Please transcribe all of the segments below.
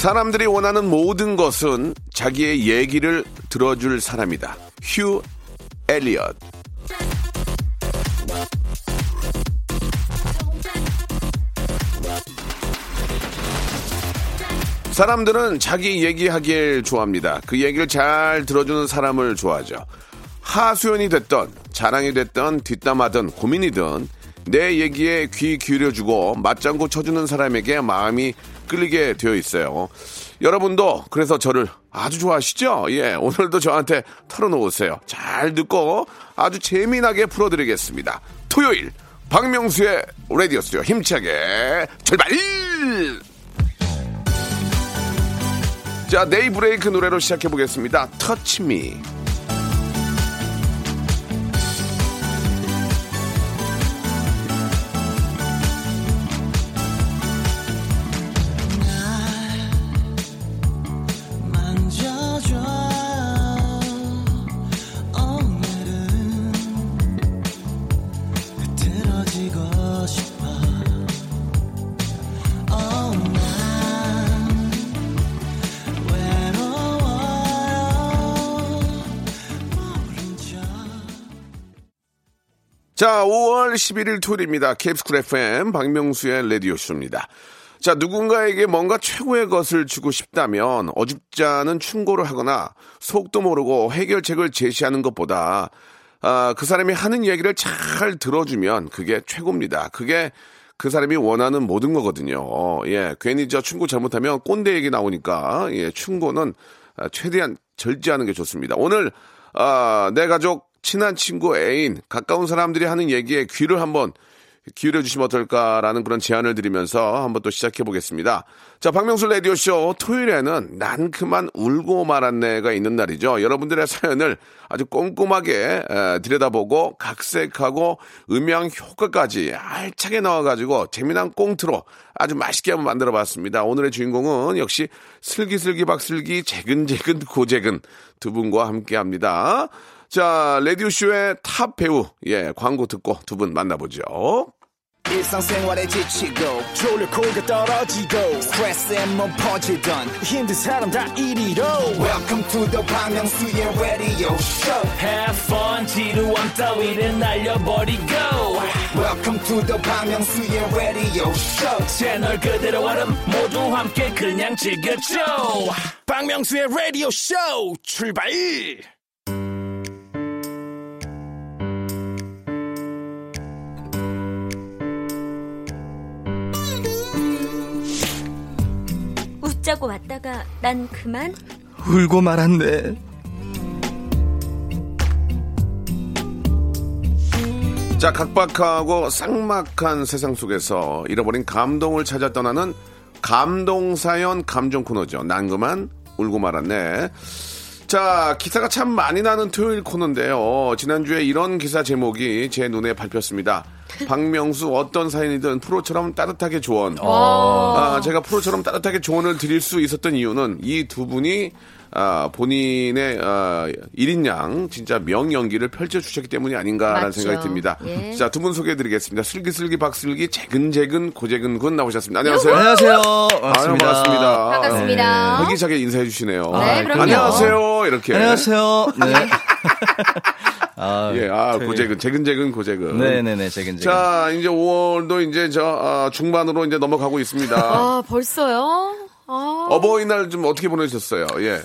사람들이 원하는 모든 것은 자기의 얘기를 들어줄 사람이다 휴 엘리엇 사람들은 자기 얘기하길 좋아합니다. 그 얘기를 잘 들어주는 사람을 좋아하죠. 하수연이 됐던, 자랑이 됐던, 뒷담하든, 고민이든, 내 얘기에 귀 기울여주고 맞장구 쳐주는 사람에게 마음이 끌리게 되어 있어요. 여러분도 그래서 저를 아주 좋아하시죠? 예, 오늘도 저한테 털어놓으세요. 잘 듣고 아주 재미나게 풀어드리겠습니다. 토요일, 박명수의 라디오스요 힘차게 출발! 자, 네이브레이크 노래로 시작해 보겠습니다. 터치미. 자, 5월 11일 토요일입니다. 캡스쿨 FM 박명수의 라디오쇼입니다. 자, 누군가에게 뭔가 최고의 것을 주고 싶다면 어줍지 않은 충고를 하거나 속도 모르고 해결책을 제시하는 것보다 아, 그 사람이 하는 얘기를 잘 들어주면 그게 최고입니다. 그게 그 사람이 원하는 모든 거거든요. 어, 예, 괜히 저 충고 잘못하면 꼰대 얘기 나오니까 예, 충고는 아, 최대한 절제하는 게 좋습니다. 오늘 아, 내 가족, 친한 친구, 애인, 가까운 사람들이 하는 얘기에 귀를 한번 기울여 주시면 어떨까라는 그런 제안을 드리면서 한번 또 시작해 보겠습니다. 자, 박명수 라디오 쇼 토요일에는 난 그만 울고 말았네가 있는 날이죠. 여러분들의 사연을 아주 꼼꼼하게 에, 들여다보고 각색하고 음향 효과까지 알차게 나와가지고 재미난 꽁트로 아주 맛있게 한번 만들어 봤습니다. 오늘의 주인공은 역시 슬기슬기 박슬기 재근재근 고재근 두 분과 함께 합니다. 자, 라디오쇼의 탑 배우, 예, 광고 듣고 두 분 만나보죠. 지치고, 떨어지고, 퍼지던, welcome to the Park Myung-soo's radio show. Have fun 지루함 따위를 날려버리고. Welcome to the Park Myung-soo's radio show. 채널 그대로 얼음 모두 함께 그냥 즐겨줘. 박명수의 라디오 쇼 출발. 웃자고 왔다가 난 그만 울고 말았네 자, 각박하고 쌍막한 세상 속에서 잃어버린 감동을 찾아 떠나는 감동사연 감정 코너죠. 난 그만 울고 말았네. 자, 기사가 참 많이 나는 토요일 코너인데요. 지난주에 이런 기사 제목이 제 눈에 밟혔습니다. 박명수 어떤 사연이든 프로처럼 따뜻하게 조언. 아, 제가 프로처럼 따뜻하게 조언을 드릴 수 있었던 이유는 이 두 분이 아, 본인의 아, 1인 양 진짜 명연기를 펼쳐주셨기 때문이 아닌가라는 맞죠. 생각이 듭니다. 예. 자, 두 분 소개해드리겠습니다. 슬기슬기 박슬기 재근재근 고재근 군 나오셨습니다. 안녕하세요. 안녕하세요 아유, 반갑습니다 반갑습니다. 반갑습니다. 네, 활기차게 인사해 주시네요. 네, 그럼요. 안녕하세요. 이렇게. 안녕하세요 네. 아, 예, 아, 토요일. 고재근, 재근재근 고재근. 네네네 재근재근 자, 이제 5월도 이제 저 아, 중반으로 이제 넘어가고 있습니다. 아 벌써요? 아, 어버이날 좀 어떻게 보내셨어요? 예.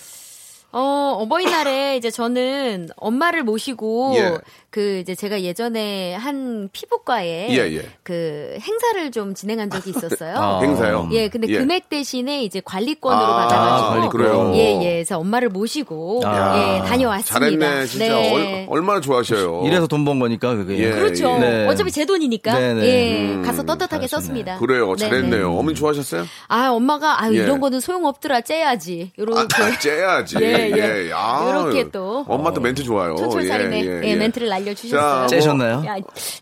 어, 어버이날에 이제 저는 엄마를 모시고 예. 그 이제 제가 예전에 한 피부과에 예, 예. 그 행사를 좀 진행한 적이 있었어요. 아. 행사요. 예, 근데 예. 금액 대신에 이제 관리권으로 아, 받아가지고 관리권으로. 예, 예, 그래서 엄마를 모시고 아. 예 다녀왔습니다. 잘했네, 진짜. 네. 얼, 마나 좋아하셔요. 이래서 돈 번 거니까 그게. 예. 그렇죠. 네. 어차피 제 돈이니까 네네. 예 가서 떳떳하게 잘하셨네. 썼습니다. 그래요. 네, 잘했네요. 네. 어머니 좋아하셨어요? 아 엄마가 아 예. 이런 거는 소용없더라 째야지. 요렇게 아, 째야지. 예, 예. 아, 요렇게 또. 엄마도 멘트 좋아요. 촌철살인의 예, 예, 예. 멘트를 자, 날려주셨어요. 뭐- 째셨나요? 야,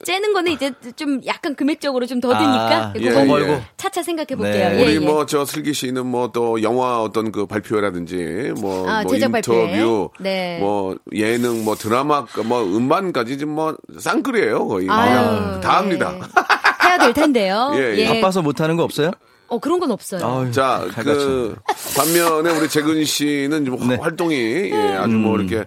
째는 거는 이제 좀 약간 금액적으로 좀 더 드니까 아, 그거 예, 더 예. 차차 생각해 볼게요. 네. 예, 우리 예. 뭐저 슬기 씨는 뭐 또 영화 어떤 그 발표라든지 뭐, 아, 뭐 제작 인터뷰, 발표회. 네. 뭐 예능, 뭐 드라마, 뭐 음반까지 지금 뭐 쌍끌이에요 거의. 아유, 다 합니다. 예. 해야 될 텐데요. 예, 예. 바빠서 못하는 거 없어요? 어 그런 건 없어요. 아유, 자. 그 반면에 우리 재근 씨는 좀 네. 활동이 예, 아주 뭐 이렇게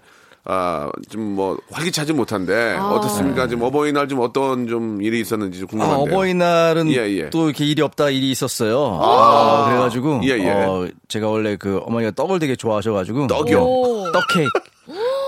아, 좀 뭐 활기차지 못한데 어떻습니까? 지금 어버이날 좀 어떤 좀 일이 있었는지 좀 아, 궁금한데요. 어버이날은 예, 예. 또 이렇게 일이 없다 일이 있었어요. 아, 그래가지고 예, 예. 어, 제가 원래 그 어머니가 떡을 되게 좋아하셔가지고 떡이요? 오. 떡 케이크.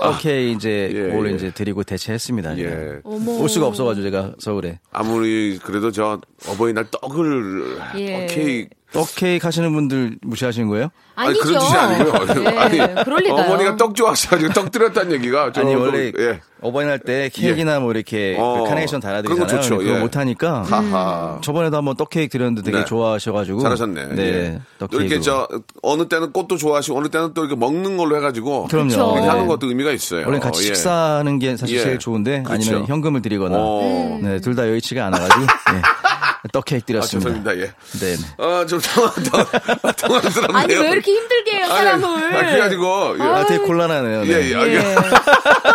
떡 케이크 이제 예, 그걸 예. 이제 드리고 대체했습니다. 예. 어머. 올 수가 없어가지고 제가 서울에 아무리 그래도 저 어버이날 떡을 예. 케이크 떡 케이크 하시는 분들 무시하시는 거예요? 아니, 아니죠. 그런 뜻이 아니고요. 예, 아니, 그럴 리가요. 어머니가 떡 좋아하셔가지고 떡 드렸다는 얘기가 저 아니 그, 원래 예. 어버이날 때 케이크나 뭐 이렇게 어, 그 카네이션 달아드리잖아요. 그런 거 좋죠. 그거 예. 못하니까 하하. 저번에도 한번 떡 케이크 드렸는데 되게 네. 좋아하셔가지고 잘하셨네. 네, 예. 떡또 이렇게. 저 어느 때는 꽃도 좋아하시고 어느 때는 또 이렇게 먹는 걸로 해가지고 그럼요. 네. 하는 것도 의미가 있어요. 원래 같이 예. 식사하는 게 사실 예. 제일 좋은데 그렇죠. 아니면 현금을 드리거나 어. 네, 둘 다 여의치가 않아가지고 네. 떡 케이크 아, 드렸습니다. 죄송합니다. 예. 네. 아, 좀 당황, 당황, 당황스럽네요. 아니 왜 이렇게 힘들게 해요 사람을? 아니, 아, 그래가지고 예. 아, 되게 곤란하네요. 네. 예, 예. 아, 예.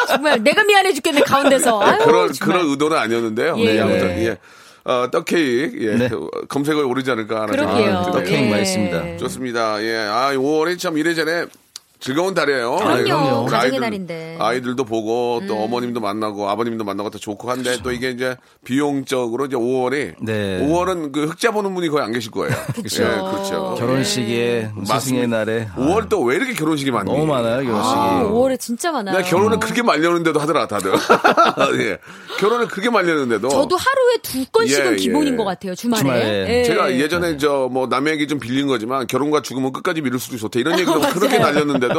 정말 내가 미안해 죽겠네 가운데서. 아유, 그런 정말. 그런 의도는 아니었는데요. 예. 네, 아무튼 네. 예. 어, 떡 케이크 예. 네. 검색어에 오르지 않을까 하는. 생각이 떡 드네요. 케이크 예. 맛있습니다. 좋습니다. 예. 아, 5월이 참 이래저래 즐거운 달이에요. 그럼요. 예. 가정의 아이들, 날인데. 음. 아이들도 보고 또 어머님도 만나고 아버님도 만나고 다 좋고 한데 또 이게 이제 비용적으로 이제 5월이 네. 5월은 그 흑자 보는 분이 거의 안 계실 거예요. 그쵸. 예, 그렇죠. 결혼식에 스승의 날에 아, 5월 또 왜 이렇게 결혼식이 많니? 너무 많아요 결혼식이. 아, 5월에 진짜 많아요. 나 결혼을 그렇게 말렸는데도 하더라 다들. 예. 결혼을 그렇게 말렸는데도. 저도 하루에 두 건씩은 예, 예. 기본인 것 같아요 주말에. 주말에. 예. 제가 예전에 저 뭐 남의 얘기 좀 빌린 거지만 결혼과 죽음은 끝까지 미룰 수도 좋다 이런 얘기도 그렇게 날렸는데도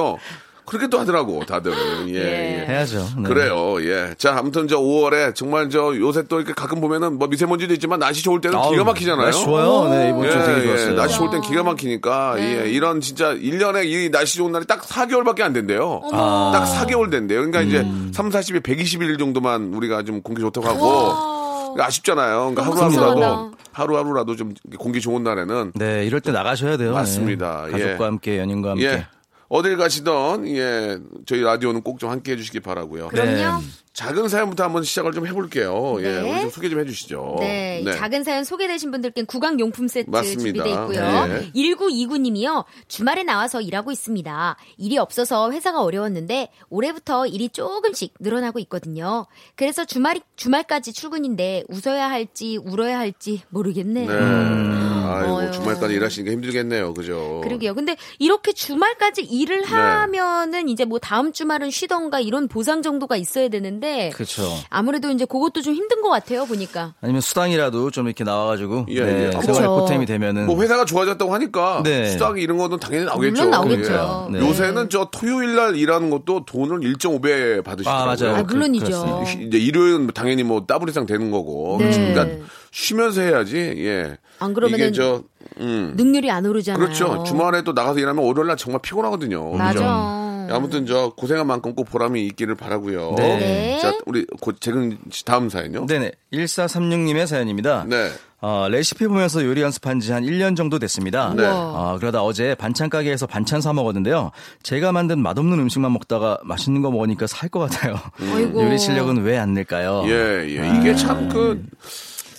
그렇게 또 하더라고 다들 예, 예. 해야죠. 네. 그래요 예. 자 아무튼 저 5월에 정말 저 요새 또 이렇게 가끔 보면은 뭐 미세먼지도 있지만 날씨 좋을 때는 아우, 기가 막히잖아요. 날씨 좋아요. 네 이번 주 되게 좋았어요. 날씨 좋을 땐 기가 막히니까 예, 이런 진짜 1년에 이 날씨 좋은 날이 딱 4개월밖에 안 된대요. 아. 딱 4개월 된대요. 그러니까 이제 음. 3, 40일, 120일 정도만 우리가 좀 공기 좋다고 하고 그러니까 아쉽잖아요. 그러니까 하루하루라도. 하루하루라도 좀 공기 좋은 날에는 네 이럴 때 나가셔야 돼요. 맞습니다. 네. 가족과 예. 함께 연인과 함께. 예. 어딜 가시던 예 저희 라디오는 꼭 좀 함께 해주시기 바라고요. 그럼요. 작은 사연부터 한번 시작을 좀 해볼게요. 예, 네. 우리 좀 소개 좀 해주시죠. 네, 이 작은 사연 소개되신 분들께는 구강용품 세트 맞습니다. 준비돼 있고요. 네. 1929님이요. 주말에 나와서 일하고 있습니다. 일이 없어서 회사가 어려웠는데 올해부터 일이 조금씩 늘어나고 있거든요. 그래서 주말 주말까지 출근인데 웃어야 할지 울어야 할지 모르겠네요. 네. 아이고 어휴. 주말까지 일하시니까 힘들겠네요. 그죠? 그러게요. 근데 이렇게 주말까지 일을 네. 하면은 이제 뭐 다음 주말은 쉬던가 이런 보상 정도가 있어야 되는데 그렇죠. 아무래도 이제 그것도 좀 힘든 것 같아요. 보니까. 아니면 수당이라도 좀 이렇게 나와가지고 예, 네, 예. 생활 그렇죠. 보탬이 되면은 뭐 회사가 좋아졌다고 하니까 네. 수당 이런 거는 당연히 나오겠죠. 물론 나오겠죠. 네. 요새는 저 토요일 날 일하는 것도 돈을 1.5배 받으시더라고요. 아 맞아요. 아, 물론이죠. 시- 이제 일요일은 당연히 뭐 더블 이상 되는 거고. 네. 그러니까 쉬면서 해야지. 예. 안 그러면은 이게 저 음. 능률이 안 오르잖아요. 그렇죠. 주말에 또 나가서 일하면 월요일 날 정말 피곤하거든요. 맞아. 그죠? 아무튼 저 고생한 만큼 꼭 보람이 있기를 바라고요. 네. 네. 자, 우리 곧 재근 씨 다음 사연요. 네네. 1436님의 사연입니다. 네. 어, 레시피 보면서 요리 연습한 지 한 1년 정도 됐습니다. 네. 어, 그러다 어제 반찬 가게에서 반찬 사 먹었는데요. 제가 만든 맛없는 음식만 먹다가 맛있는 거 먹으니까 살 것 같아요. 아이고. 요리 실력은 왜 안 늘까요? 예, 예. 이게 참그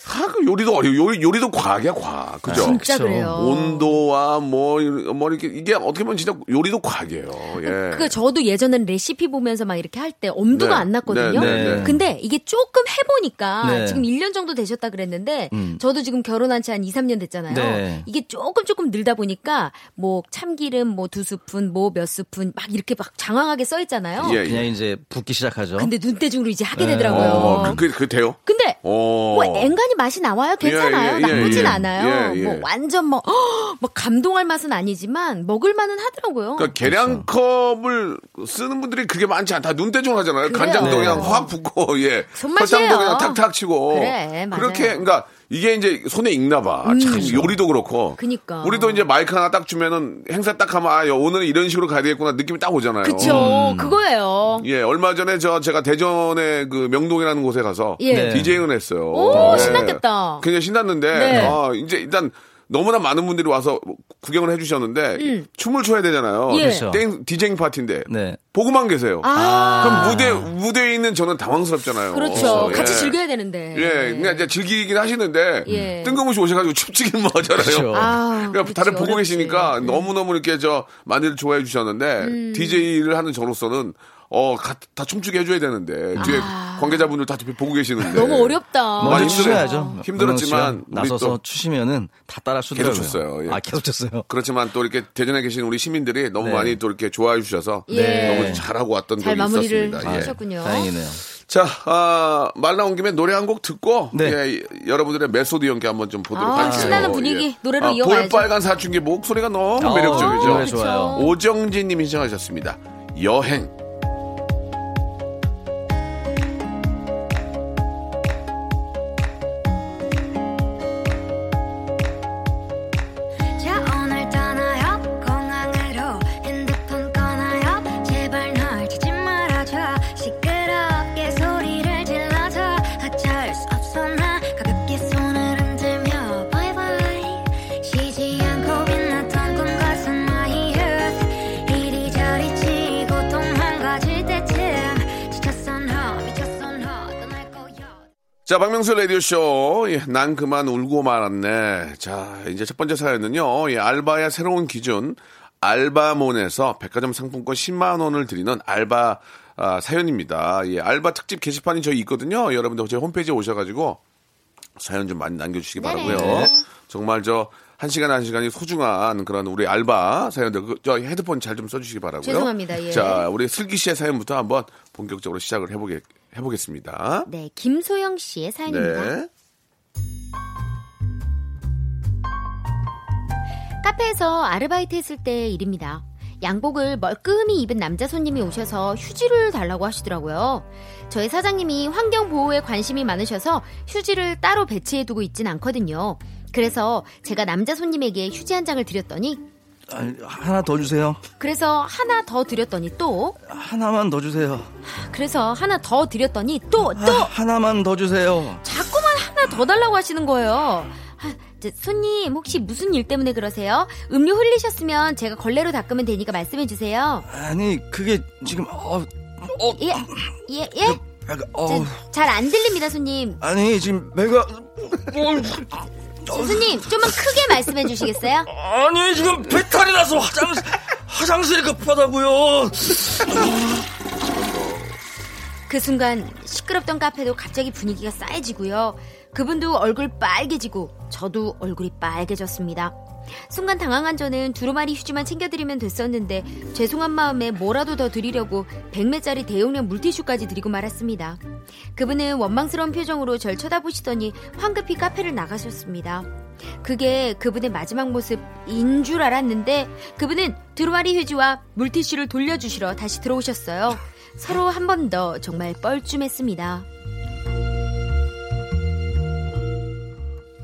아, 그 요리도 어려워. 요리, 요리도 과학이야, 과학. 그죠? 진짜 그쵸. 그래요. 온도와 뭐, 뭐, 이렇게, 이게 어떻게 보면 진짜 요리도 과학이에요. 예. 그 저도 예전엔 레시피 보면서 막 이렇게 할 때 엄두가 네. 안 났거든요. 네, 네, 네. 근데 이게 조금 해보니까 네. 지금 1년 정도 되셨다 그랬는데 음. 저도 지금 결혼한 지 한 2, 3년 됐잖아요. 네. 이게 조금 조금 늘다 보니까 뭐 참기름 뭐 두 스푼 뭐 몇 스푼 막 이렇게 막 장황하게 써 있잖아요. 예, 그냥 이제 붓기 시작하죠. 근데 눈대중으로 이제 하게 네. 되더라고요. 어, 그, 그, 그 돼요? 근데 어. 뭐 앵간히 맛이 나와요. 괜찮아요. 예, 예, 예, 나쁘진 예. 않아요. 예, 예. 뭐 완전 뭐, 헉, 뭐 감동할 맛은 아니지만 먹을 만은 하더라고요. 그러니까 계량컵을 쓰는 분들이 그게 많지 않다. 눈대중 하잖아요. 그래요. 간장도 네. 그냥 확 붓고, 예. 손맛이에요. 설탕도 그냥 탁탁 치고. 그래, 맞아요. 그렇게, 그러니까 이게 이제 손에 익나 봐. 참, 요리도 그렇고. 음. 그니까. 우리도 이제 마이크 하나 딱 주면은 행사 딱 하면, 아, 오늘은 이런 식으로 가야 되겠구나 느낌이 딱 오잖아요. 그쵸. 그거예요. 예, 얼마 전에 저 제가 대전의 그 명동이라는 곳에 가서 예. 네. 디제잉을 했어요. 오, 예. 신났겠다. 굉장히 신났는데 네. 아, 이제 일단 너무나 많은 분들이 와서 구경을 해주셨는데 춤을 춰야 되잖아요. 음. 예. 그렇죠. 땡 디제잉 파티인데 네. 보고만 계세요. 아. 그럼 무대 무대에 있는 저는 당황스럽잖아요. 그렇죠. 예. 같이 즐겨야 되는데. 예, 그냥 이제 즐기긴 하시는데 예. 뜬금없이 오셔가지고 춥지긴 뭐하잖아요. 그렇죠. 아, 그러니까 다들 보고 어렵지. 계시니까 음. 너무 너무 이렇게 저 많이들 좋아해 주셨는데 DJ를 하는 저로서는 어, 가- 다 춤추게 해줘야 되는데 뒤에 관계자분들 다 보고 계시는데 아. 너무 어렵다. 많이 추셔야죠. 힘들었지만 나서서 또 추시면은 다 따라 추더라고요. 계속 췄어요. 예. 아 계속 췄어요. 그렇지만 또 이렇게 대전에 계신 우리 시민들이 너무 네. 많이 또 이렇게 좋아해 주셔서 예. 너무 잘하고 왔던 잘 적이 있었습니다. 예. 하셨군요. 다행이네요. 자, 아, 말 나온 김에 노래 한 곡 듣고 네. 예, 여러분들의 메소드 연기 한번 좀 보도록 아, 할게요. 신나는 분위기 노래로 아, 이어가야죠. 볼빨간 사춘기 목소리가 너무 어, 매력적이죠. 노래 좋아요. 오정진 님이 신청하셨습니다. 여행. 자, 박명수 라디오쇼. 예, 난 그만 울고 말았네. 자, 이제 첫 번째 사연은요. 예, 알바의 새로운 기준. 알바몬에서 백화점 상품권 10만원을 드리는 알바 아, 사연입니다. 예, 알바 특집 게시판이 저희 있거든요. 여러분들 저희 홈페이지에 오셔가지고 사연 좀 많이 남겨주시기 바라고요 정말 저, 한 시간 한 시간이 소중한 그런 우리 알바 사연들, 그, 저 헤드폰 잘 좀 써주시기 바라고요 죄송합니다, 예. 자, 우리 슬기 씨의 사연부터 한번 본격적으로 시작을 해보게, 해보겠습니다. 네, 김소영 씨의 사연입니다. 네. 카페에서 아르바이트 했을 때 일입니다. 양복을 멀끔히 입은 남자 손님이 오셔서 휴지를 달라고 하시더라고요. 저희 사장님이 환경 보호에 관심이 많으셔서 휴지를 따로 배치해 두고 있진 않거든요. 그래서 제가 남자 손님에게 휴지 한 장을 드렸더니 아, 하나 더 주세요. 그래서 하나 더 드렸더니 또 하나만 더 주세요. 그래서 하나 더 드렸더니 또또 아, 하나만 더 주세요. 자꾸만 하나 더 달라고 하시는 거예요. 아, 저, 손님 혹시 무슨 일 때문에 그러세요? 음료 흘리셨으면 제가 걸레로 닦으면 되니까 말씀해 주세요. 아니 그게 지금 어, 어, 예, 예, 예. 어, 잘안 들립니다, 손님. 아니 지금 배가 저, 손님 좀만 크게 말씀해 주시겠어요? 아니 지금 배탈이 나서 화장실 화장실이 급하다고요. 그 순간 시끄럽던 카페도 갑자기 분위기가 싸해지고요. 그분도 얼굴 빨개지고 저도 얼굴이 빨개졌습니다. 순간 당황한 저는 두루마리 휴지만 챙겨드리면 됐었는데 죄송한 마음에 뭐라도 더 드리려고 100매짜리 대용량 물티슈까지 드리고 말았습니다. 그분은 원망스러운 표정으로 절 쳐다보시더니 황급히 카페를 나가셨습니다. 그게 그분의 마지막 모습인 줄 알았는데 그분은 두루마리 휴지와 물티슈를 돌려주시러 다시 들어오셨어요. 서로 한 번 더 정말 뻘쭘했습니다.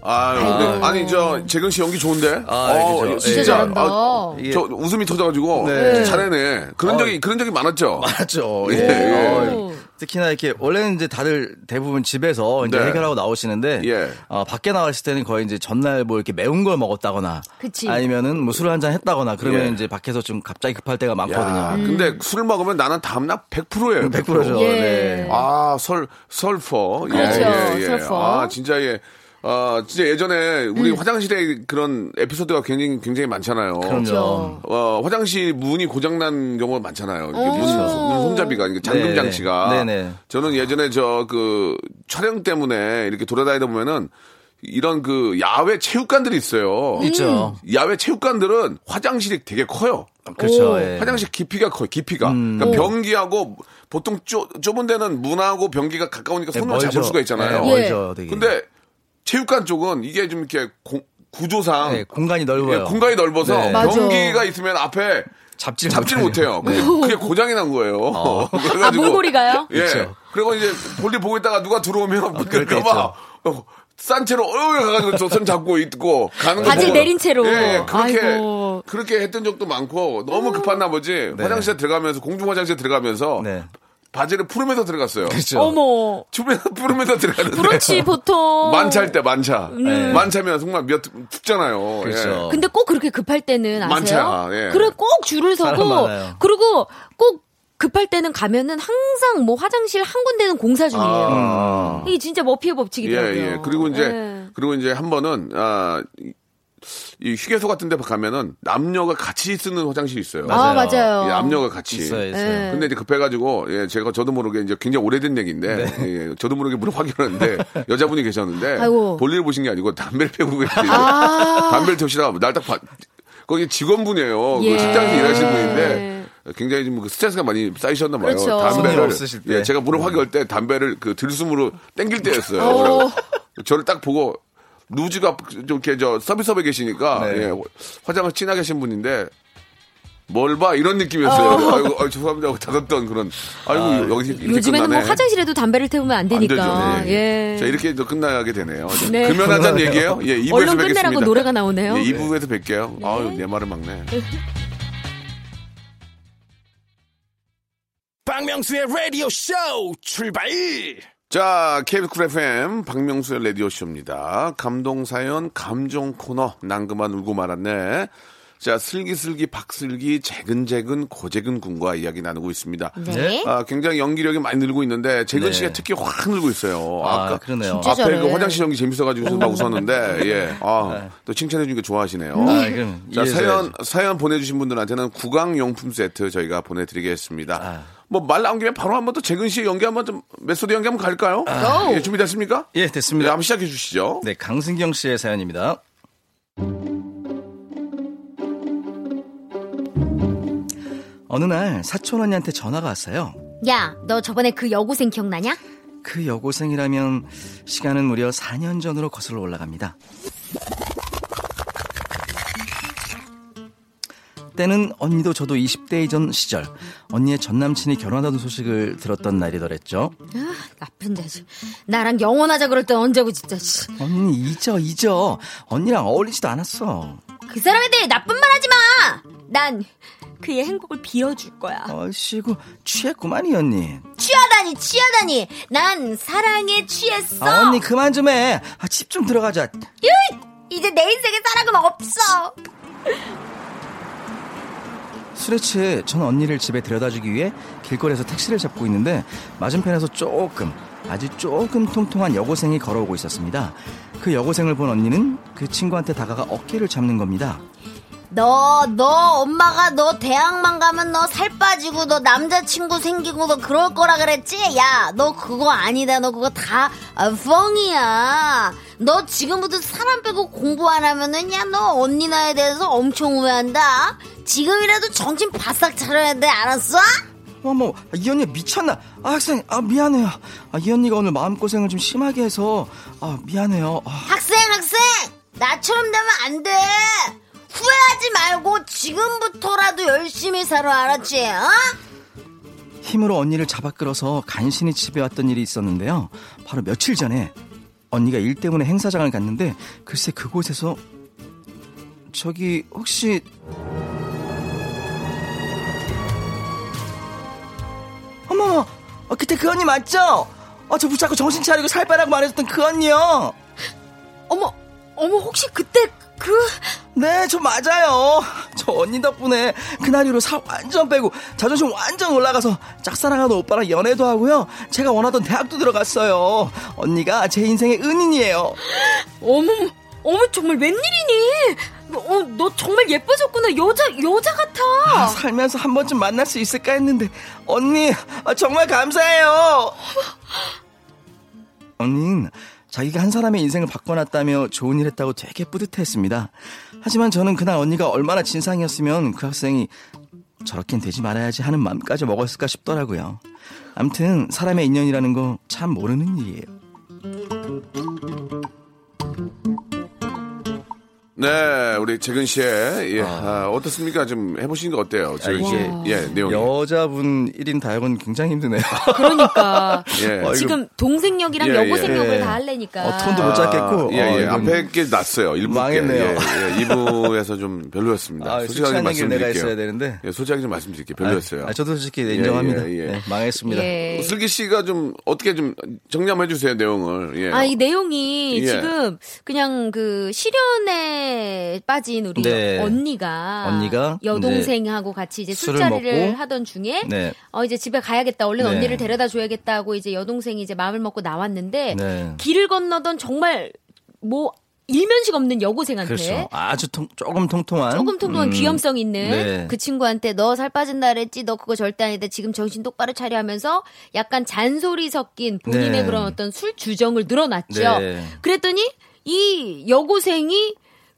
아, 아이고. 네. 아니 저 재경 씨 연기 좋은데. 아, 어, 그죠. 진짜 예. 잘한다. 아, 이게- 저 웃음이 터져가지고 네. 잘해네. 그런 적이 그런 적이 많았죠. 맞죠. 예, 예. 예. 어, 특히나 이렇게 원래는 이제 다들 대부분 집에서 이제 네. 해결하고 나오시는데 예. 어, 밖에 나왔을 때는 거의 이제 전날 뭐 이렇게 매운 걸 먹었다거나 그치. 아니면은 뭐 술을 한 잔 했다거나 그러면 예. 이제 밖에서 좀 갑자기 급할 때가 많거든요. 야, 근데 술 먹으면 나는 다음날 100%예요. 100%죠. 예. 네. 아, 설, 설퍼. 예, 그렇죠, 예, 예. 설퍼. 아, 진짜 예. 어, 진짜 예전에 우리 음. 화장실에 그런 에피소드가 굉장히, 굉장히 많잖아요. 그럼요. 어, 화장실 문이 고장난 경우가 많잖아요. 이게 문, 그렇죠. 문 손잡이가, 이게 잠금 네네. 장치가. 네네. 저는 예전에 저 그 촬영 때문에 이렇게 돌아다니다 보면은 이런 그 야외 체육관들이 있어요. 있죠. 야외 체육관들은 화장실이 되게 커요. 그렇죠. 오. 예. 화장실 깊이가 커요, 깊이가. 그러니까 변기하고 보통 쪼, 좁은 데는 문하고 변기가 가까우니까 손으로 멀죠. 잡을 수가 있잖아요. 네, 예. 멀죠, 되게. 근데 체육관 쪽은 이게 좀 이렇게 고- 구조상 네, 공간이 넓어요. 예, 공간이 넓어서 네. 맞아. 변기가 있으면 앞에 잡질, 잡질. 못해요. 근데 그게 고장이 난 거예요. 아, 물고리가요? 예. 그렇죠. 그리고 이제 볼일 보고 있다가 누가 들어오면 그럴 때 그럴까봐 어, 싼 채로 어여 가가지고 저 손 잡고 있고 가는 거 바질 보고. 내린 채로. 예, 예, 그렇게 아이고. 그렇게 했던 적도 많고 너무 급한 나머지 네. 화장실에 들어가면서 공중 화장실에 들어가면서 네. 바지를 푸르면서 들어갔어요. 그렇죠. 어머. 주변에서 푸르면서 들어갔는데 그렇지, 보통. 만차일 때 만차. 네. 만차면 정말 몇 춥잖아요. 그렇죠. 근데 꼭 그렇게 급할 때는 아세요? 많잖아, 예. 그래 꼭 줄을 서고. 그리고 꼭 급할 때는 가면은 항상 뭐 화장실 한 군데는 공사 중이에요. 아. 이게 진짜 머피의 예, 법칙이더라고요. 예. 그리고 이제 예. 그리고 이제 한 번은 아, 이- 이 휴게소 같은 데 가면은 남녀가 같이 쓰는 화장실이 있어요. 아 맞아요. 예, 남녀가 같이. 있어요, 있어요. 예. 근데 이제 급해가지고 예 제가 저도 모르게 이제 굉장히 오래된 얘기인데 예, 저도 모르게 물을 확인하는데 여자분이 계셨는데 아이고. 볼일 보신 게 아니고 담배를 피우고 계시고 아. 담배를 태우시다가 날 딱 봐. 거기 직원분이에요. 예. 그 직장에서 일하시는 분인데 굉장히 좀 스트레스가 많이 쌓이셨나 봐요. 그렇죠. 담배를 없으실 때. 예, 제가 물을 확인할 때 담배를 그 들숨으로 땡길 때였어요. 어. 그래서 저를 딱 보고 루즈가 좀 이렇게 저 서비스업에 계시니까 네. 예, 화장을 진하게 하신 분인데 뭘 봐 이런 느낌이었어요. 아이고 아이고, 죄송합니다 하고 닫았던 그런 아이고 여기 이렇게 요즘에는 끝나네. 뭐 화장실에도 담배를 태우면 안안 되니까. 되죠. 예. 자 이렇게 또 끝나게 되네요. 네. 금연하자는 얘기예요. 예, 2부에서 얼른 뵙겠습니다. 끝내라고 노래가 나오네요. 예, 2부에서 뵐게요. 아유 내 말을 막네. 박명수의 라디오 쇼 출발! 자, KBS Cool FM 박명수의 라디오 쇼입니다. 감동 사연 감정 코너 난 그만 울고 말았네. 자, 슬기슬기 박슬기 재근재근 고재근 군과 이야기 나누고 있습니다. 네. 아, 굉장히 연기력이 많이 늘고 있는데 재근 네. 씨가 특히 확 늘고 있어요. 아, 아까 그러네요. 진짜 앞에 잘해. 그 화장실 연기 재밌어가지고 막 웃었는데 예, 아, 또 칭찬해 주니까 좋아하시네요. 아, 그럼 자. 사연, 사연 보내주신 분들한테는 구강 용품 세트 저희가 보내드리겠습니다. 아. 뭐 말 나온 김에 바로 한번 또 재근 씨 연기 한번 좀 메소드 연기 한번 갈까요? 예, 준비됐습니까? 예, 네, 됐습니다. 한번 시작해 주시죠. 네, 강승경 씨의 사연입니다. 어느 날 사촌 언니한테 전화가 왔어요. 야, 너 저번에 그 여고생 기억나냐? 그 여고생이라면 시간은 무려 4년 전으로 거슬러 올라갑니다. 때는 언니도 저도 20대 이전 시절 언니의 전 남친이 결혼하던 소식을 들었던 날이더랬죠. 아, 나쁜 자식. 나랑 영원하자 그럴 땐 언제고 진짜. 씨. 언니 잊어 잊어 언니랑 어울리지도 않았어. 그 사람에 대해 나쁜 말 하지 마. 난 그의 행복을 빌어줄 거야. 아이씨고 취했구만 이 언니. 취하다니 취하다니. 난 사랑에 취했어. 아, 언니 그만 좀 해. 아, 집좀 들어가자. 으이! 이제 내 인생에 사랑은 없어. 술에 취해 전 언니를 집에 데려다주기 위해 길거리에서 택시를 잡고 있는데 맞은편에서 조금 아주 조금 통통한 여고생이 걸어오고 있었습니다. 그 여고생을 본 언니는 그 친구한테 다가가 어깨를 잡는 겁니다. 너, 너 엄마가 너 대학만 가면 너 살 빠지고 너 남자친구 생기고 너 그럴 거라 그랬지? 야, 너 그거 아니다. 너 그거 다 아, 뻥이야. 너 지금부터 사람 빼고 공부 안 하면은 야, 너 언니 나에 대해서 엄청 후회한다. 지금이라도 정신 바싹 차려야 돼. 알았어? 어머, 이 언니 미쳤나? 아, 학생, 아, 미안해요. 아, 이 언니가 오늘 마음고생을 좀 심하게 해서, 아, 미안해요. 아, 학생, 학생! 나처럼 되면 안 돼! 후회하지 말고 지금부터라도 열심히 살아, 알았지? 어? 힘으로 언니를 잡아 끌어서 간신히 집에 왔던 일이 있었는데요. 바로 며칠 전에 언니가 일 때문에 행사장을 갔는데 글쎄 그곳에서 저기 혹시 어머 어, 그때 그 언니 맞죠? 어, 저 붙잡고 정신 차리고 살 빼라고 말해줬던 그 언니요. 어머, 어머, 혹시 그때 그, 네, 저 맞아요. 저 언니 덕분에 그날 이후로 살 완전 빼고 자존심 완전 올라가서 짝사랑하는 오빠랑 연애도 하고요. 제가 원하던 대학도 들어갔어요. 언니가 제 인생의 은인이에요. 어머, 어머 정말 웬일이니? 어, 너 정말 예뻐졌구나. 여자 여자 같아. 아, 살면서 한 번쯤 만날 수 있을까 했는데 언니 아, 정말 감사해요. 언니는 자기가 한 사람의 인생을 바꿔놨다며 좋은 일 했다고 되게 뿌듯해 했습니다. 하지만 저는 그날 언니가 얼마나 진상이었으면 그 학생이 저렇겐 되지 말아야지 하는 마음까지 먹었을까 싶더라고요. 암튼 사람의 인연이라는 거 참 모르는 일이에요. 네, 우리 재근 씨의 예, 아, 어떻습니까? 좀 해보시는 거 어때요? 재근 씨, 이게 예, 내용이. 여자분 1인 다역은 굉장히 힘드네요. 그러니까 예. 어, 지금 동생 역이랑 예, 여고생 예. 역을 예. 다 할래니까. 어, 톤도 못 잡겠고. 예, 어, 예. 앞에 게 났어요. 일부 망했네요. 게. 예, 예. 2부에서 좀 별로였습니다. 아, 솔직하게 말씀드릴게요. 되는데. 예, 솔직하게 좀 말씀드릴게요. 별로였어요. 아, 저도 솔직히 네, 인정합니다. 예, 예, 예. 네, 망했습니다. 예. 슬기 씨가 좀 어떻게 좀 정리 한번 해주세요 내용을. 예. 아, 이 내용이 예. 지금 그냥 그 실 연에 빠진 우리 네. 언니가 언니가 여동생하고 같이 이제 술자리를 먹고 하던 중에 네. 어 이제 집에 가야겠다. 얼른 네. 언니를 데려다 줘야겠다고 이제 여동생이 이제 마음을 먹고 나왔는데 네. 길을 건너던 정말 뭐 일면식 없는 여고생한테 그렇죠. 아주 통, 조금 통통한. 조금 통통한 음, 귀염성 있는 네. 그 친구한테 너 살 빠진다 그랬지 너 그거 절대 아니다 지금 정신 똑바로 차려 하면서 약간 잔소리 섞인 본인의 네. 그런 어떤 술 주정을 늘어놨죠. 네. 그랬더니 이 여고생이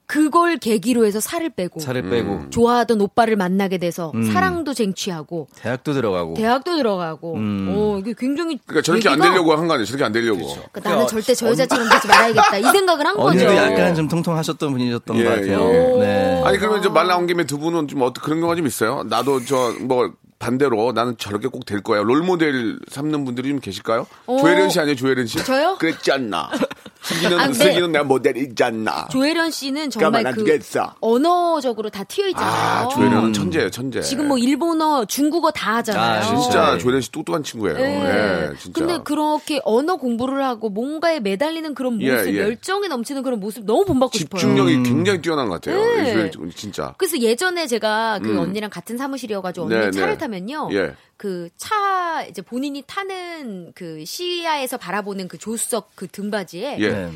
그걸 계기로 해서 살을 빼고 살을 빼고 음. 좋아하던 오빠를 만나게 돼서 음. 사랑도 쟁취하고 대학도 들어가고. 대학도 들어가고 음. 어 이게 굉장히 그러니까 저렇게 안 얘기가- 되려고 한 거 아니에요? 저렇게 안 되려고. 그러니까 나는 절대 저 여자처럼 되지 말아야겠다 이 생각을 한 거죠. 언니도 약간 좀 통통하셨던 분이셨던 예, 것 같아요. 예. 네. 아니 그러면 이제 말 나온 김에 두 분은 좀 어떤 그런 경우가 좀 있어요? 나도 저 뭐 반대로 나는 저렇게 꼭 될 거야. 롤 모델 삼는 분들이 좀 계실까요? 어. 조혜련 씨 아니에요, 조혜련 씨? 저요? 그랬지 않나? 슬기는 아, 근데- 슬기는 내 모델이지 않나? 조혜련 씨는 정말 그 두겠어. 언어적으로 다 튀어 있잖아요. 아, 조혜련은 천재예요, 천재. 지금 뭐 일본어, 중국어 다 하잖아요. 아, 진짜 네. 조혜련 씨 똑똑한 친구예요. 네. 예, 진짜. 근데 그렇게 언어 공부를 하고 뭔가에 매달리는 그런 예, 모습, 예. 열정이 넘치는 그런 모습 너무 본받고 싶어요. 집중력이 굉장히 뛰어난 것 같아요. 네. 조혜련 진짜. 그래서 예전에 제가 그 음. 언니랑 같은 사무실이어가지고 언니 네, 차를 네. 타면요. 예. 그 차 이제 본인이 타는 그 시야에서 바라보는 그 조수석 그 등받이에 예. 네.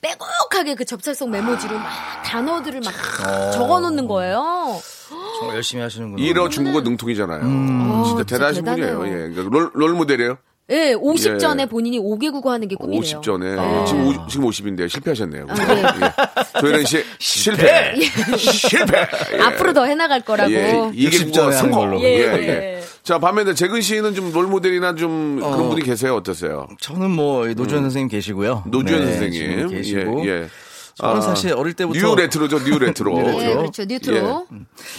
빼곡하게 그 접착성 메모지로 막 단어들을 막 어. 적어 놓는 거예요. 정말 열심히 하시는구나. 일어 중국어 능통이잖아요. 아, 진짜 진짜 대단하신 대단해요. 분이에요. 예. 그러니까 롤, 롤 모델이에요? 예, 50 예. 전에 본인이 5개 국어 하는 게 꿈이래요. 50 전에. 네. 지금, 오, 지금 50인데 실패하셨네요. 아, 네. 예. 조혜련 씨 실패. 실패. 예. 앞으로 더 해나갈 거라고. 예, 이게 60 국어 전에 하는 성공. 걸로. 예, 예, 예. 예. 자, 반면에 재근 씨는 좀 롤모델이나 좀 그런 어. 분이 계세요? 어떠세요? 저는 뭐 노주현 선생님 계시고요. 노주현 네, 선생님. 계시고. 예, 예. 저는 아, 사실 어릴 때부터 뉴 레트로죠, 뉴 레트로. 뉴 예, 레트로. 그렇죠. 뉴트로.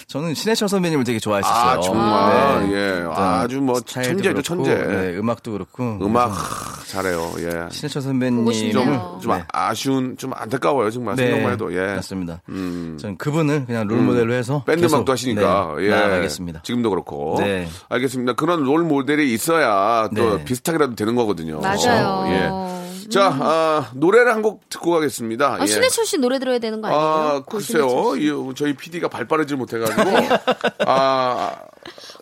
저는 신해철 선배님을 되게 좋아했었어요. 아, 정말. 네. 예. 아주 뭐 천재죠, 천재. 네, 음악도 그렇고. 음악 하, 잘해요. 예. 신해철 보고 선배님을 싶네요. 좀, 좀 네. 아쉬운, 좀 안타까워요, 정말. 네, 생각만 해도. 예. 맞습니다. 음. 저는 그분을 그냥 롤 모델로 해서 밴드 계속, 음악도 하시니까. 네, 예. 나아가겠습니다. 지금도 그렇고. 네. 알겠습니다. 그런 롤 모델이 있어야 또 네. 비슷하게라도 되는 거거든요. 맞아요. 예. 자, 아, 노래를 한 곡 듣고 가겠습니다. 아, 예. 신해철 씨 노래 들어야 되는 거 아니에요? 아, 그 글쎄요. 이, 저희 PD가 발 빠르질 못해가지고. 아,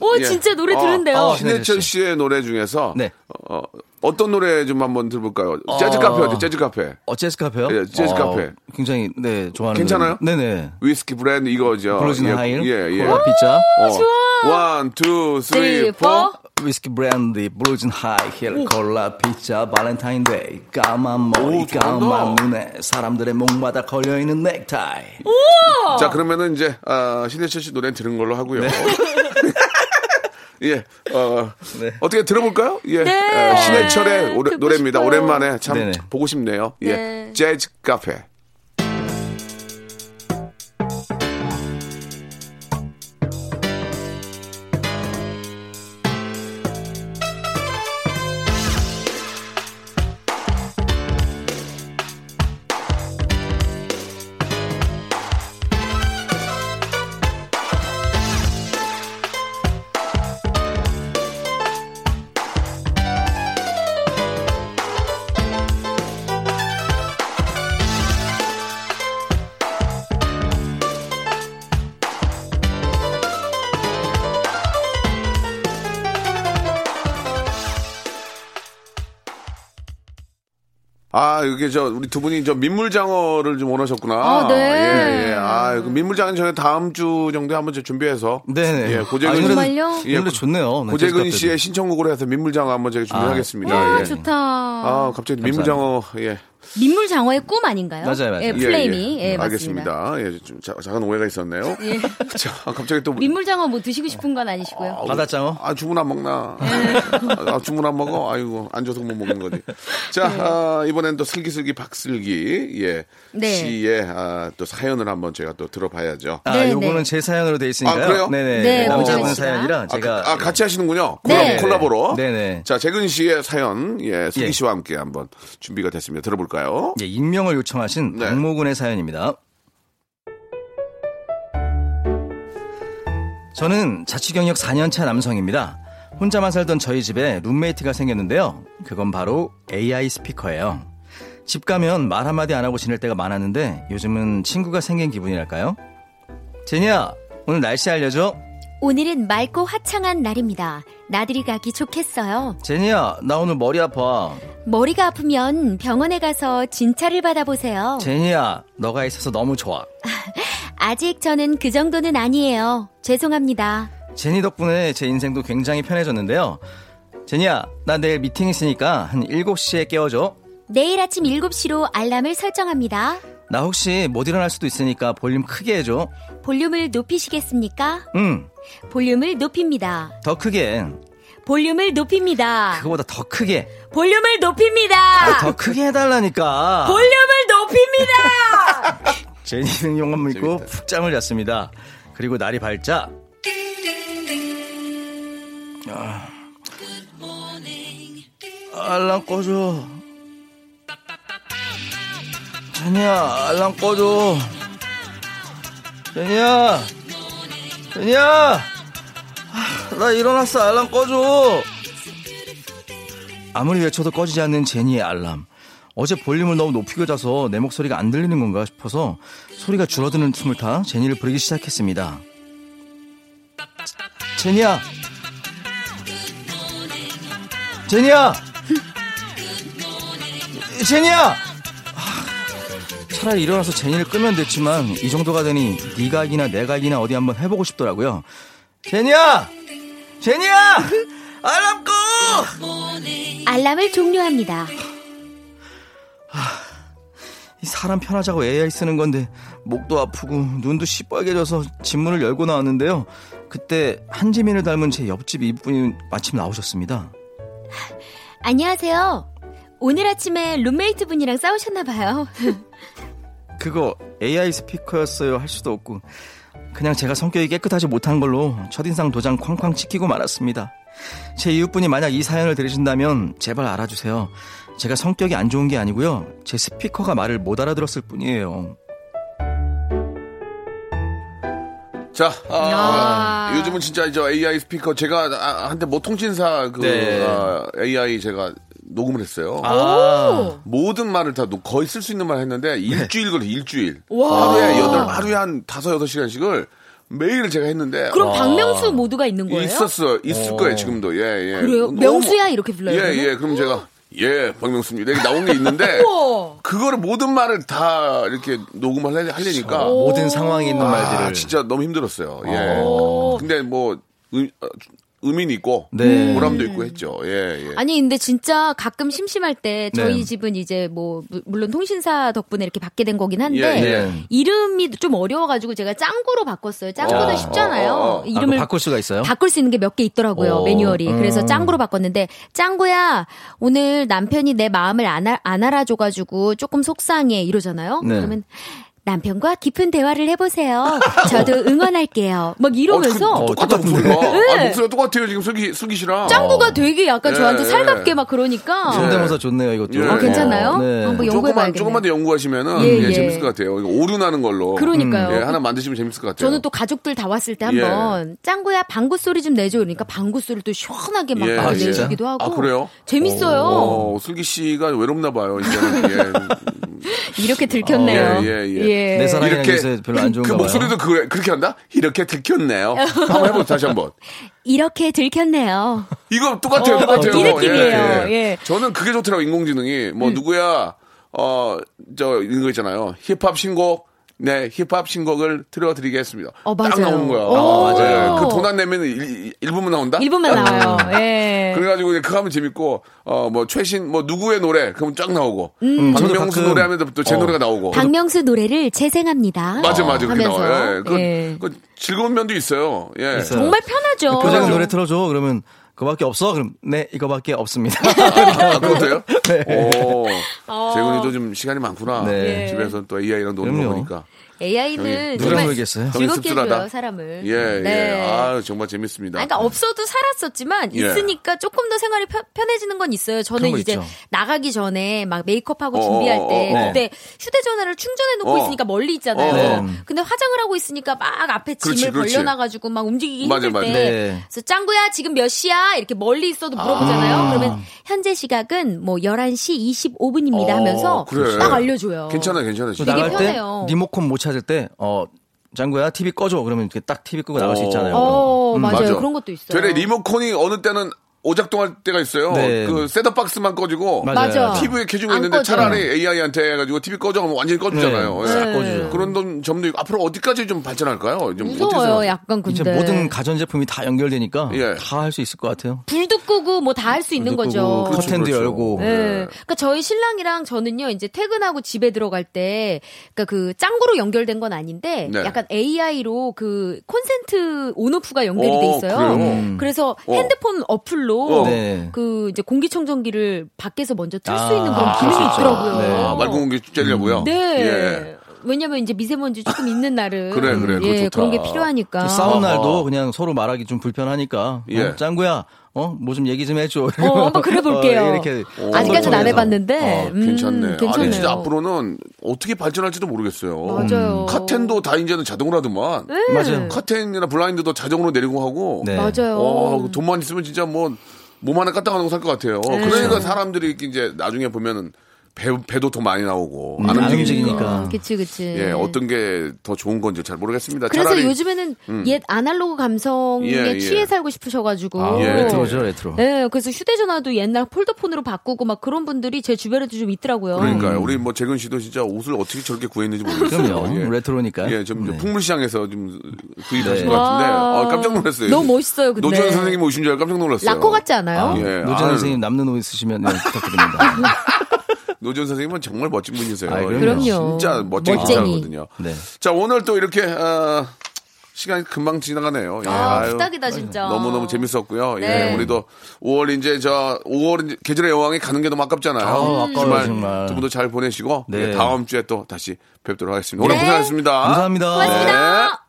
오, 예. 진짜 노래 어, 들은데요. 어, 신해철 신해철 씨의 노래 중에서. 네. 어, 어떤 노래 좀 한번 들어볼까요? 재즈 어. 카페 어때? 재즈 카페. 어, 재즈 카페요? 예, 재즈 카페. 굉장히, 네, 좋아하는. 괜찮아요? 노래. 네네. 위스키 브랜디 이거죠. 블루진 예, 하이힐, 예, 예. 콜라 피자, 원, 투, 쓰리, 포. 포. 위스키 브랜디, 블루진 하이힐, 콜라 피자, 발렌타인데이, 까만 머리, 오. 까만 눈의 사람들의 목마다 걸려있는 넥타이. 자, 그러면은 이제, 아, 신해철 씨 노래 들은 걸로 하고요. 예, 어, 네. 어떻게 들어볼까요? 예, 네. 어, 신해철의 오래- 노래입니다. 싶어요. 오랜만에 참 네네. 보고 싶네요. 예, 네. 재즈 카페. 아, 이게 저 우리 두 분이 저 민물장어를 좀 원하셨구나. 아, 네. 예, 예. 아, 그 민물장어 저희 다음 주 정도에 한번 저 준비해서 네네. 예, 아, 고재근 이 노래도- 정말요? 이 노래 좋네요. 네, 고재근 씨의 신청곡으로 해서 민물장어 한번 제가 준비하겠습니다. 와, 예. 좋다. 아, 갑자기 민물장어 예. 민물 장어의 꿈 아닌가요? 맞아요, 맞아요. 예, 예, 플레임이. 예, 예, 맞습니다. 알겠습니다. 예, 좀 자, 작은 오해가 있었네요. 자, 갑자기 또 민물 장어 뭐 드시고 싶은 건 아니시고요. 바다 장어? 아, 주문 안 먹나? 아, 주문 안 먹어? 아이고, 안 줘서 못 먹는 거지. 자, 아, 이번엔 또 슬기슬기 박슬기, 예. 네. 씨의, 아, 또 사연을 한번 제가 또 들어봐야죠. 아, 네, 요거는 네. 제 사연으로 돼 있으니까요. 아, 그래요? 네네. 네, 남자분 오재근 씨가. 사연이라 아, 제가. 아, 같이 하시는군요. 네. 콜라, 콜라보로. 네네. 자, 재근 씨의 사연, 예, 슬기 예. 씨와 함께 한번 준비가 됐습니다. 들어볼 까요? 예, 익명을 요청하신 네. 박모군의 사연입니다. 저는 자취경력 4년차 남성입니다. 혼자만 살던 저희 집에 룸메이트가 생겼는데요. 그건 바로 AI 스피커예요. 집 가면 말 한마디 안 하고 지낼 때가 많았는데 요즘은 친구가 생긴 기분이랄까요? 제니야, 오늘 날씨 알려줘? 오늘은 맑고 화창한 날입니다. 나들이 가기 좋겠어요. 제니야, 나 오늘 머리 아파. 머리가 아프면 병원에 가서 진찰을 받아보세요. 제니야, 너가 있어서 너무 좋아. 아직 저는 그 정도는 아니에요. 죄송합니다. 제니 덕분에 제 인생도 굉장히 편해졌는데요. 제니야, 나 내일 미팅 있으니까 한 7시에 깨워줘. 내일 아침 7시로 알람을 설정합니다. 나 혹시 못 일어날 수도 있으니까 볼륨 크게 해줘. 볼륨을 높이시겠습니까? 응, 볼륨을 높입니다. 더 크게. 볼륨을 높입니다. 그거보다 더 크게. 볼륨을 높입니다. 아, 더 크게 해달라니까. 볼륨을 높입니다. 제니는 용감 믿고. 푹 잠을 잤습니다. 그리고 날이 밝자. 아, 알람 꺼줘. 제니야, 알람 꺼줘. 제니야, 제니야, 아, 나 일어났어. 알람 꺼줘. 아무리 외쳐도 꺼지지 않는 제니의 알람. 어제 볼륨을 너무 높이고 자서 내 목소리가 안 들리는 건가 싶어서 소리가 줄어드는 틈을 타 제니를 부르기 시작했습니다. 제니야! 제니야! 제니야! 하, 차라리 일어나서 제니를 끄면 됐지만 이 정도가 되니 내가 이기나 어디 한번 해보고 싶더라고요. 제니야! 제니야! 알람 꺼! 알람을 종료합니다. 이 사람 편하자고 AI 쓰는 건데 목도 아프고 눈도 시뻘개져서 집문을 열고 나왔는데요. 그때 한지민을 닮은 제 옆집 이분이 마침 나오셨습니다. 안녕하세요. 오늘 아침에 룸메이트 분이랑 싸우셨나 봐요. 그거 AI 스피커였어요 할 수도 없고 그냥 제가 성격이 깨끗하지 못한 걸로 첫인상 도장 쾅쾅 찍히고 말았습니다. 제 이웃분이 만약 이 사연을 들으신다면 제발 알아주세요. 제가 성격이 안 좋은 게 아니고요. 제 스피커가 말을 못 알아들었을 뿐이에요. 자, 아, 야. 요즘은 진짜 저 AI 스피커 제가 아, 한때 뭐 통신사 그 네. 아, AI 제가 녹음을 했어요. 아, 모든 말을 다 녹- 거의 쓸 수 있는 말 했는데 일주일 걸려 일주일. 하루에 여덟 하루에 한 다섯 여섯 시간씩을 매일 제가 했는데 그럼 박명수 모두가 있는 거예요? 있었어 있을 어. 거예요 지금도 예 예. 그래요? 너무- 명수야 이렇게 불러요? 예 그러면? 예. 그럼 제가 예 박명수입니다. 이렇게 나온 게 있는데. 그거를 모든 말을 다 이렇게 녹음을 하려- 하려니까 모든 상황에 있는 아, 말들을 진짜 너무 힘들었어요. 예. 오. 근데 뭐 의, 어, 의미는 있고 네. 보람도 있고 했죠. 예 예. 아니 근데 진짜 가끔 심심할 때 저희 네. 집은 이제 뭐 무- 물론 통신사 덕분에 이렇게 받게 된 거긴 한데 예, 예. 네. 이름이 좀 어려워가지고 제가 짱구로 바꿨어요. 짱구도 어, 쉽잖아요. 어. 아, 이름을 그거 바꿀 수가 있어요? 바꿀 수 있는 게 몇 개 있더라고요 어. 매뉴얼이. 그래서 음. 짱구로 바꿨는데 짱구야 오늘 남편이 내 마음을 안, 알, 안 알아줘가지고 조금 속상해 이러잖아요. 네. 그러면 남편과 깊은 대화를 해보세요. 저도 응원할게요. 막 이러면서 어, 그, 똑같아 똑같은데. 목소리가. 아, 목소리가 똑같아요 지금 슬기 슬기 씨랑. 짱구가 되게 약간 예, 저한테 예. 살갑게 막 그러니까. 성대모사 좋네요, 이것도. 예. 아, 괜찮아요? 네. 한번 조금만 연구해봐야겠네요. 조금만 더 연구하시면은 예, 예, 예. 재밌을 것 같아요. 오류나는 걸로. 그러니까요. 예, 하나 만드시면 재밌을 것 같아요. 저는 또 가족들 다 왔을 때 예. 한번 짱구야 방구 소리 좀 내줘 그러니까 방구 소리 또 시원하게 막 예. 아? 내주기도 하고 아, 그래요? 재밌어요. 어, 슬기 씨가 외롭나 봐요. 이제는 예. 이렇게 들켰네요. 예, 예, 예. 내 사랑이라는 이렇게 요새 별로 안 좋은가 그. 목소리도 그, 그렇게 한다? 이렇게 들켰네요. 한번 해보세요, 다시 한 번. 이렇게 들켰네요. 이거 똑같아요, 어, 똑같아요. 이 느낌이에요. 예. 저는 그게 좋더라고, 인공지능이. 뭐, 누구야, 어, 저, 이런 거 있잖아요. 힙합 신곡, 네, 힙합 신곡을 틀어드리겠습니다. 어, 딱 맞아요. 나오는 거야. 오, 맞아요. 그돈 안 내면 일, 일부분 나온다? 1분만 나와요. 예. 그래가지고 이제 그거 하면 재밌고, 어, 뭐, 최신, 뭐, 누구의 노래, 그럼 쫙 나오고. 음. 박명수 가끔- 노래 하면 또제 어. 노래가 나오고. 박명수 노래를 재생합니다. 맞아, 맞아. 그게. 나와요. 예. 그, 예. 그 즐거운 면도 있어요. 예. 있어요. 정말 편하죠. 교장 노래 틀어줘. 그러면 그거밖에 없어? 그럼 네 이거밖에 없습니다. 아, 그것도요? 네. 오. 재근이도 좀 시간이 많구나. 네. 집에서 또 AI랑 노는 거 그럼요. 보니까. AI는 누가 모르겠어요. 즐겁게. 해줘요, 사람을. 예, 네. 예. 아, 정말 재밌습니다. 아니, 그러니까 없어도 살았었지만 예. 있으니까 조금 더 생활이 편, 편해지는 건 있어요. 저는 이제 있죠. 나가기 전에 막 메이크업하고 어, 준비할 어, 때 어, 어. 그때 휴대전화를 충전해 놓고 어. 있으니까 멀리 있잖아요. 어. 네. 근데 화장을 하고 있으니까 막 앞에 짐을 그렇지, 그렇지. 벌려놔가지고 막 움직이기 맞아, 힘들 맞아. 때 네. 그래서 짱구야 지금 몇 시야? 이렇게 멀리 있어도 물어보잖아요. 그러면 현재 시각은 뭐 11시 25분입니다 어, 하면서 그래. 딱 알려줘요. 괜찮아, 괜찮아. 진짜. 되게 나갈 때 편해요. 리모컨 못 찾을 때 어. 짱구야 TV 꺼줘 그러면 이렇게 딱 TV 끄고 나갈 수 있잖아요. 어, 음. 맞아요. 맞아. 그런 것도 있어요. 되레 리모컨이 어느 때는 오작동할 때가 있어요. 네. 그 셋톱 박스만 꺼지고 맞아. TV에 켜지고 안 있는데 꺼져요. 차라리 AI한테 해가지고 TV 꺼져 하면 완전히 꺼주잖아요. 네. 예. 싹 꺼주죠. 그런 점- 점도 있고 앞으로 어디까지 좀 발전할까요? 좀 무서워요? 약간 근데. 이제 모든 가전 제품이 다 연결되니까 예. 다할 수 있을 것 같아요. 불도 끄고 뭐 다 할 수 있는 거죠. 그렇죠, 커튼도 그렇죠. 열고. 네. 그러니까 저희 신랑이랑 저는요 이제 퇴근하고 집에 들어갈 때 그러니까 그 짱구로 연결된 건 아닌데 네. 약간 AI로 그 콘센트 온오프가 연결이 어, 돼 있어요. 그래요? 음. 그래서 어. 핸드폰 어플로 어. 네. 그 이제 공기청정기를 밖에서 먼저 틀수 아, 있는 그런 아, 기능이 그렇죠. 있더라고요. 네. 아, 맑은 공기 쬐려고요. 네. 예. 왜냐면 이제 미세먼지 조금 있는 날은 그래, 그래. 예, 좋다. 그런 게 필요하니까. 그 싸운 어허. 날도 그냥 서로 말하기 좀 불편하니까 예. 어, 짱구야 어 뭐 좀 얘기 좀 해줘. 어, 한번 그래 볼게요. 어, 이렇게 아직까지는 안. 해봤는데 아, 음, 괜찮네. 괜찮네요. 아니 진짜 앞으로는 어떻게 발전할지도 모르겠어요. 맞아요. 카텐도 다 이제는 자동으로 하더만. 네. 맞아요. 카텐이나 블라인드도 자동으로 내리고 하고. 네. 맞아요. 어, 돈만 있으면 진짜 뭐, 몸 하나 까딱 하는 거 살 것 같아요. 네. 그러니까 사람들이 이렇게 이제 나중에 보면은 배, 배도 더 많이 나오고. 음, 안안 움직이니까. 움직이니까. 그치 그치. 예, 어떤 게 더 좋은 건지 잘 모르겠습니다. 그래서 차라리 요즘에는 옛 아날로그 감성에 예, 예. 취해 살고 싶으셔가지고. 아, 예. 레트로죠 레트로. 네, 그래서 휴대전화도 옛날 폴더폰으로 바꾸고 막 그런 분들이 제 주변에도 좀 있더라고요. 그러니까 요. 우리 뭐 재근 씨도 진짜 옷을 어떻게 저렇게 구했는지 모르겠어요. 예. 레트로니까. 예, 좀 네. 풍물시장에서 좀 구입하신 네. 것 같은데 와. 어, 깜짝 놀랐어요. 너무 멋있어요, 근데. 노주현 선생님 오신 줄 알고 깜짝 놀랐어요. 라커 같지 않아요? 예. 노주현 아유, 선생님 남는 옷 있으시면 네, 부탁드립니다. 노주현 선생님은 정말 멋진 분이세요. 예, 그럼요. 진짜 멋쟁이. 신사거든요. 네. 자, 오늘 또 이렇게 어, 시간이 금방 지나가네요. 예, 아, 아유. 후딱이다, 진짜. 너무 너무 재밌었고요. 네. 예, 우리도 5월 이제 저 5월 이제 계절의 여왕이 가는 게 너무 아깝잖아요. 아, 아까워요, 주말 정말. 두 분도 잘 보내시고 네. 예, 다음 주에 또 다시 뵙도록 하겠습니다. 오늘 네. 고생하셨습니다. 감사합니다. 고맙습니다.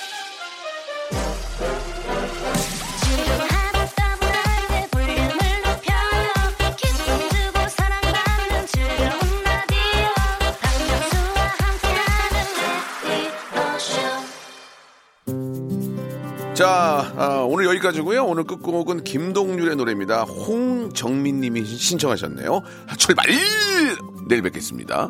자, 아, 오늘 여기까지고요. 오늘 끝곡은 김동률의 노래입니다. 홍정민님이 신청하셨네요. 출발! 내일 뵙겠습니다.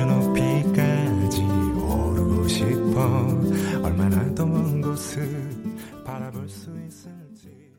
아주 높이까지 오르고 싶어. 얼마나 더 먼 곳을 바라볼 수 있을지